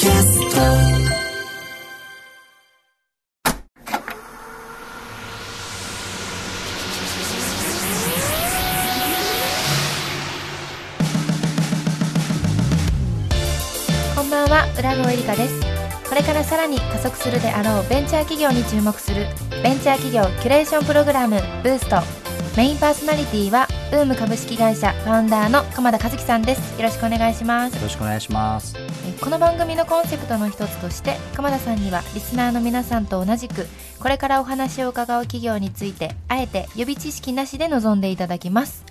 こんばんは。浦野エリカです。これからさらに加速するであろうベンチャー企業に注目するベンチャー企業キュレーションプログラムブースト。メインパーソナリティはウーム株式会社ファウンダーの鎌田和樹さんです。よろしくお願いします。よろしくお願いします。えこの番組のコンセプトの一つとして鎌田さんにはリスナーの皆さんと同じくこれからお話を伺う企業についてあえて予備知識なしで臨んでいただきます。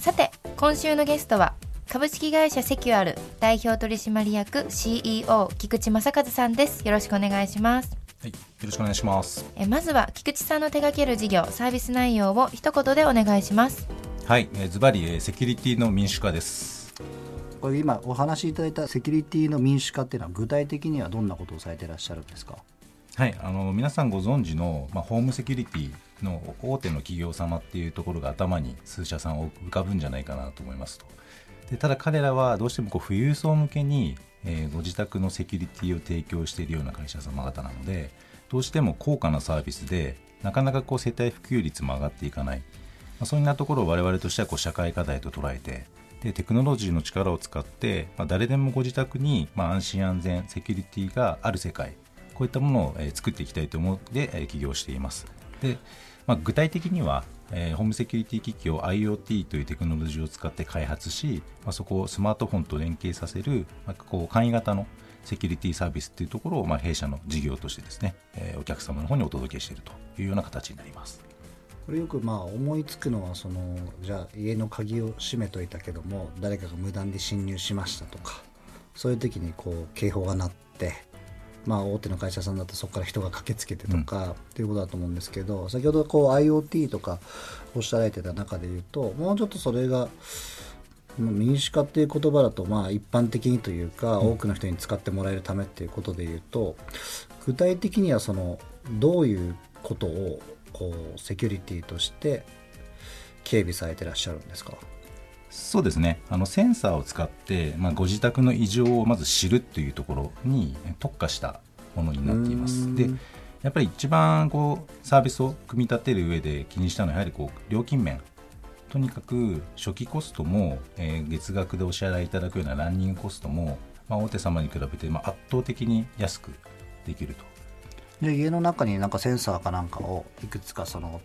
さて今週のゲストは株式会社セキュアル代表取締役 CEO 菊池正和さんです。よろしくお願いします。はい、よろしくお願いします。えまずは菊池さんの手掛ける事業サービス内容を一言でお願いしますはい、えーズバリ、えーセキュリティの民主化です。これ今お話しいただいたセキュリティの民主化っていうのは具体的にはどんなことをされていらっしゃるんですか？はい、あの皆さんご存知の、まあ、ホームセキュリティの大手の企業様っていうところが頭に数社さん浮かぶんじゃないかなと思いますと。でただ彼らはどうしてもこう富裕層向けに、えーご自宅のセキュリティを提供しているような会社様方なのでどうしても高価なサービスでなかなかこう世帯普及率も上がっていかない、まあ、そんなところを我々としてはこう社会課題と捉えてでテクノロジーの力を使って、まあ、誰でもご自宅に、まあ、安心安全セキュリティがある世界こういったものを、え作っていきたいと思って、え起業しています。で、まあ、具体的には、えーホームセキュリティ機器を IoT というテクノロジーを使って開発し、まあ、そこをスマートフォンと連携させる、まあ、こう簡易型のセキュリティサービスっていうところを、まあ、弊社の事業としてですね、えーお客様の方にお届けしているというような形になります。これよくまあ思いつくのはそのじゃあ家の鍵を閉めといたけども誰かが無断で侵入しましたとかそういう時にこう警報が鳴ってまあ大手の会社さんだとそこから人が駆けつけてとか、っていうことだと思うんですけど先ほどこう IoT とかおっしゃられてた中で言うともうちょっとそれがまあ民主化っていう言葉だとまあ一般的にというか、多くの人に使ってもらえるためっていうことで言うと具体的にはそのどういうことをこうセキュリティとして警備されてらっしゃるんですか？そうですね。あのセンサーを使って、まあ、ご自宅の異常をまず知るっていうところに特化したものになっています。でやっぱり一番こうサービスを組み立てる上で気にしたのはやはりこう料金面。とにかく初期コストも、えー月額でお支払いいただくようなランニングコストも、まあ、大手様に比べて、まあ、圧倒的に安くできるとで家の中になんかセンサーかなんかをいくつかその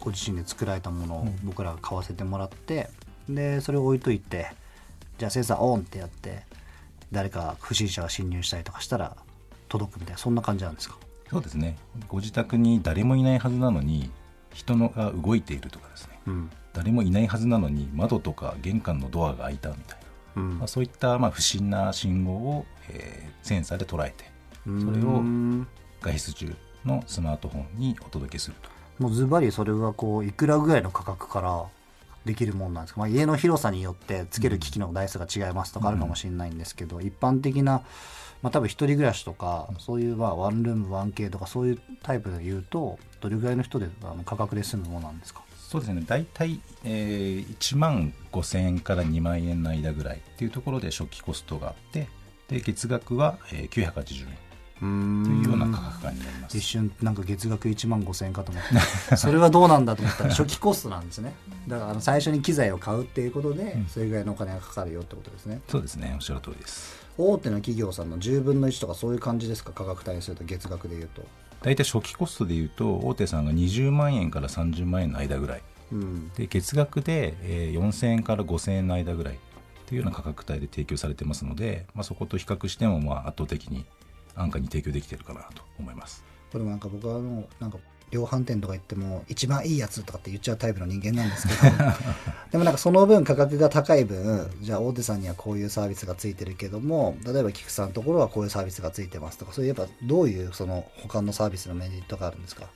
ご自身で作られたものを僕らが買わせてもらって、でそれを置いといてじゃあセンサーオンってやって誰か不審者が侵入したりとかしたら届くみたいなそんな感じなんですか？そうですね。ご自宅に誰もいないはずなのに人のが動いているとかですね。うん。誰もいないはずなのに窓とか玄関のドアが開いたみたいな、うん。まあ、そういったまあ不審な信号を、えーセンサーで捉えてそれをん外出中のスマートフォンにお届けすると。もうズバリそれはこういくらぐらいの価格からできるもんなんですか、まあ、家の広さによってつける機器の台数が違いますとかあるかもしれないんですけど、一般的な、まあ、多分一人暮らしとかそういうまあワンルーム 1K とかそういうタイプで言うとどれぐらいの人であの価格で済むものなんですかそうですね大体、えー1万5000円から2万円の間ぐらいっていうところで初期コストがあってで月額は、えー980円というような価格感になります。一瞬なんか月額1万5000円かと思って。それはどうなんだと思ったら初期コストなんですね。だからあの最初に機材を買うっていうことでそれぐらいのお金がかかるよってことですね。そうですね。おっしゃる通りです。大手の企業さんの10分の1とかそういう感じですか？価格帯にすると月額でいうと。大体初期コストでいうと大手さんが20万円から30万円の間ぐらい。うん。で月額で、えー4000円から5000円の間ぐらいというような価格帯で提供されてますので、まあ、そこと比較してもまあ圧倒的に安価に提供できているかなと思います。これもなんか僕はあのなんか量販店とか行っても一番いいやつとかって言っちゃうタイプの人間なんですけど。でもなんかその分価格が高い分じゃあ大手さんにはこういうサービスがついてるけども例えば菊さんのところはこういうサービスがついてますとかそういうやっぱどういうその他のサービスのメリットがあるんですか？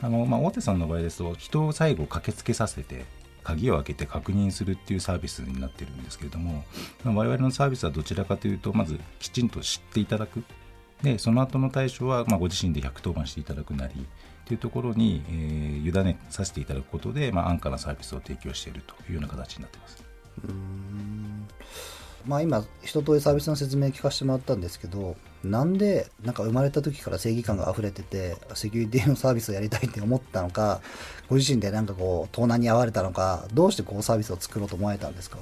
あの、まあ、大手さんの場合ですと人を最後駆けつけさせて鍵を開けて確認するっていうサービスになってるんですけれどもまあ我々のサービスはどちらかというとまずきちんと知っていただくでその後の対処はまあご自身で110番していただくなりというところに、えー委ねさせていただくことで、まあ、安価なサービスを提供しているというような形になっています。うーんまあ、今一通りサービスの説明聞かせてもらったんですけどなんでなんか生まれた時から正義感が溢れててセキュリティのサービスをやりたいって思ったのかご自身でなんかこう盗難に遭われたのかどうしてこうサービスを作ろうと思われたんですか？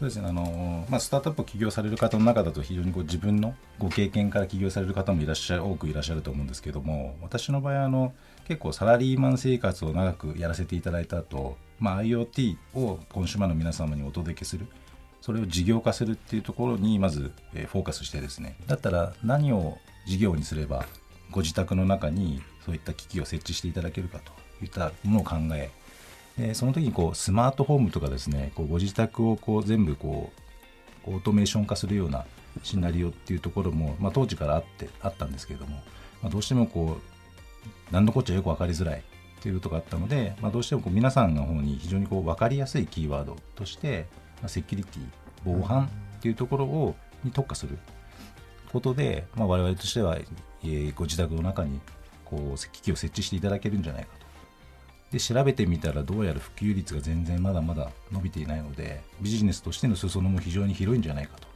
そうですね。あの、まあ、スタートアップを起業される方の中だと非常にこう自分のご経験から起業される方もいらっしゃる多くいらっしゃると思うんですけども私の場合あの結構サラリーマン生活を長くやらせていただいた後、まあ IoT をコンシューマーの皆様にお届けするそれを事業化するっていうところにまず、フォーカスしてですね。だったら何を事業にすればご自宅の中にそういった機器を設置していただけるかといったものを考えでその時にこうスマートホームとかですねこうご自宅をこう全部こうオートメーション化するようなシナリオっていうところも、まあ、当時からあってあったんですけれども、まあ、どうしてもこう何のこっちゃよく分かりづらいっていうことがあったので、まあ、どうしてもこう皆さんの方に非常にこう分かりやすいキーワードとして、まあ、セキュリティ防犯っていうところをに特化することで、まあ、我々としては、えー、ご自宅の中にこう機器を設置していただけるんじゃないか。で調べてみたらどうやら普及率が全然まだまだ伸びていないのでビジネスとしての裾野も非常に広いんじゃないかと。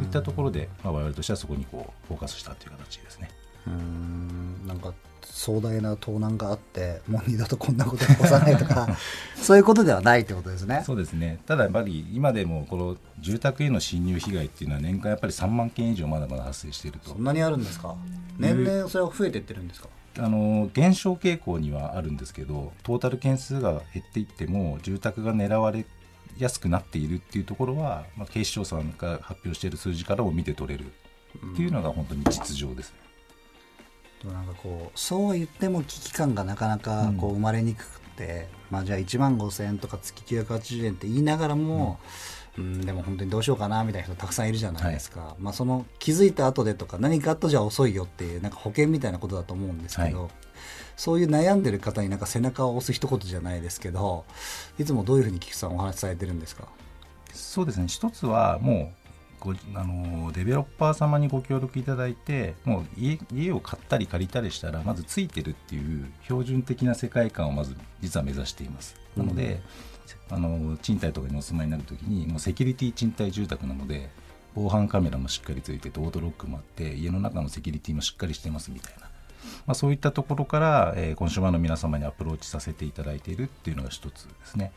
いったところで、まあ、我々としてはそこにこうフォーカスしたという形ですね。うん。なんか壮大な盗難があってもう二度とこんなこと起こさないとか そういうことではないってことですね。そうですね。ただやっぱり今でもこの住宅への侵入被害っていうのは年間やっぱり3万件以上まだまだ発生していると。そんなにあるんですか？年々それは増えていってるんですか？あの減少傾向にはあるんですけどトータル件数が減っていっても住宅が狙われやすくなっているっていうところは、まあ、警視庁さんが発表している数字からも見て取れる。っていうのが本当に実情ですね。でもなんかこうそうは言っても危機感がなかなかこう生まれにくくて、うん、まあじゃあ1万5000円とか月980円って言いながらも、うん、でも本当にどうしようかなみたいな人たくさんいるじゃないですか、はい、まあその気づいた後でとか何かあったじゃ遅いよっていうなんか保険みたいなことだと思うんですけど、はい、そういう悩んでる方になんか背中を押す一言じゃないですけどいつもどういうふうに菊さんお話しされてるんですか？そうですね。一つはもうごあのデベロッパー様にご協力いただいてもう家家を買ったり借りたりしたらまずついてるっていう標準的な世界観をまず実は目指しています。なので、あの賃貸とかにお住まいになるときにもうセキュリティ賃貸住宅なので防犯カメラもしっかりついててオートロックもあって家の中のセキュリティもしっかりしてますみたいな、まあ、そういったところから、えー、コンシューマーの皆様にアプローチさせていただいているっていうのが一つですね。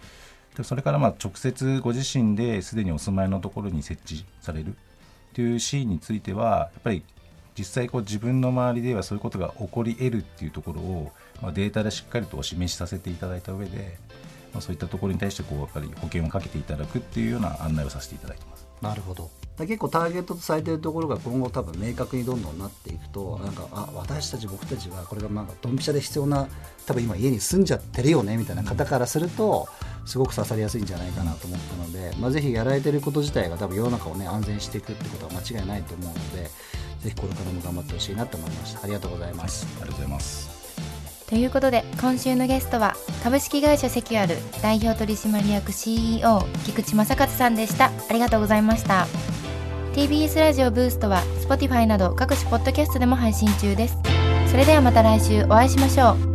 それからまあ直接ご自身ですでにお住まいのところに設置されるというシーンについてはやっぱり実際こう自分の周りではそういうことが起こり得るっていうところを、ま、データでしっかりとお示しさせていただいた上で、ま、そういったところに対してこうやっぱり保険をかけていただくっていうような案内をさせていただいてます。なるほど結構ターゲットとされているところが今後多分明確にどんどんなっていくとなんかあ私たち僕たちはこれがドンピシャで必要な多分今家に住んじゃってるよねみたいな方からするとすごく刺さりやすいんじゃないかなと思ったので、まあ、ぜひやられてること自体が多分世の中をね安全していくってことは間違いないと思うのでぜひこれからも頑張ってほしいなと思いました。ありがとうございます、ありがとうございます。ということで今週のゲストは株式会社セキュアル代表取締役 CEO 菊池正和さんでした。ありがとうございました。TBS ラジオブーストは Spotify など各種ポッドキャストでも配信中です。それではまた来週お会いしましょう。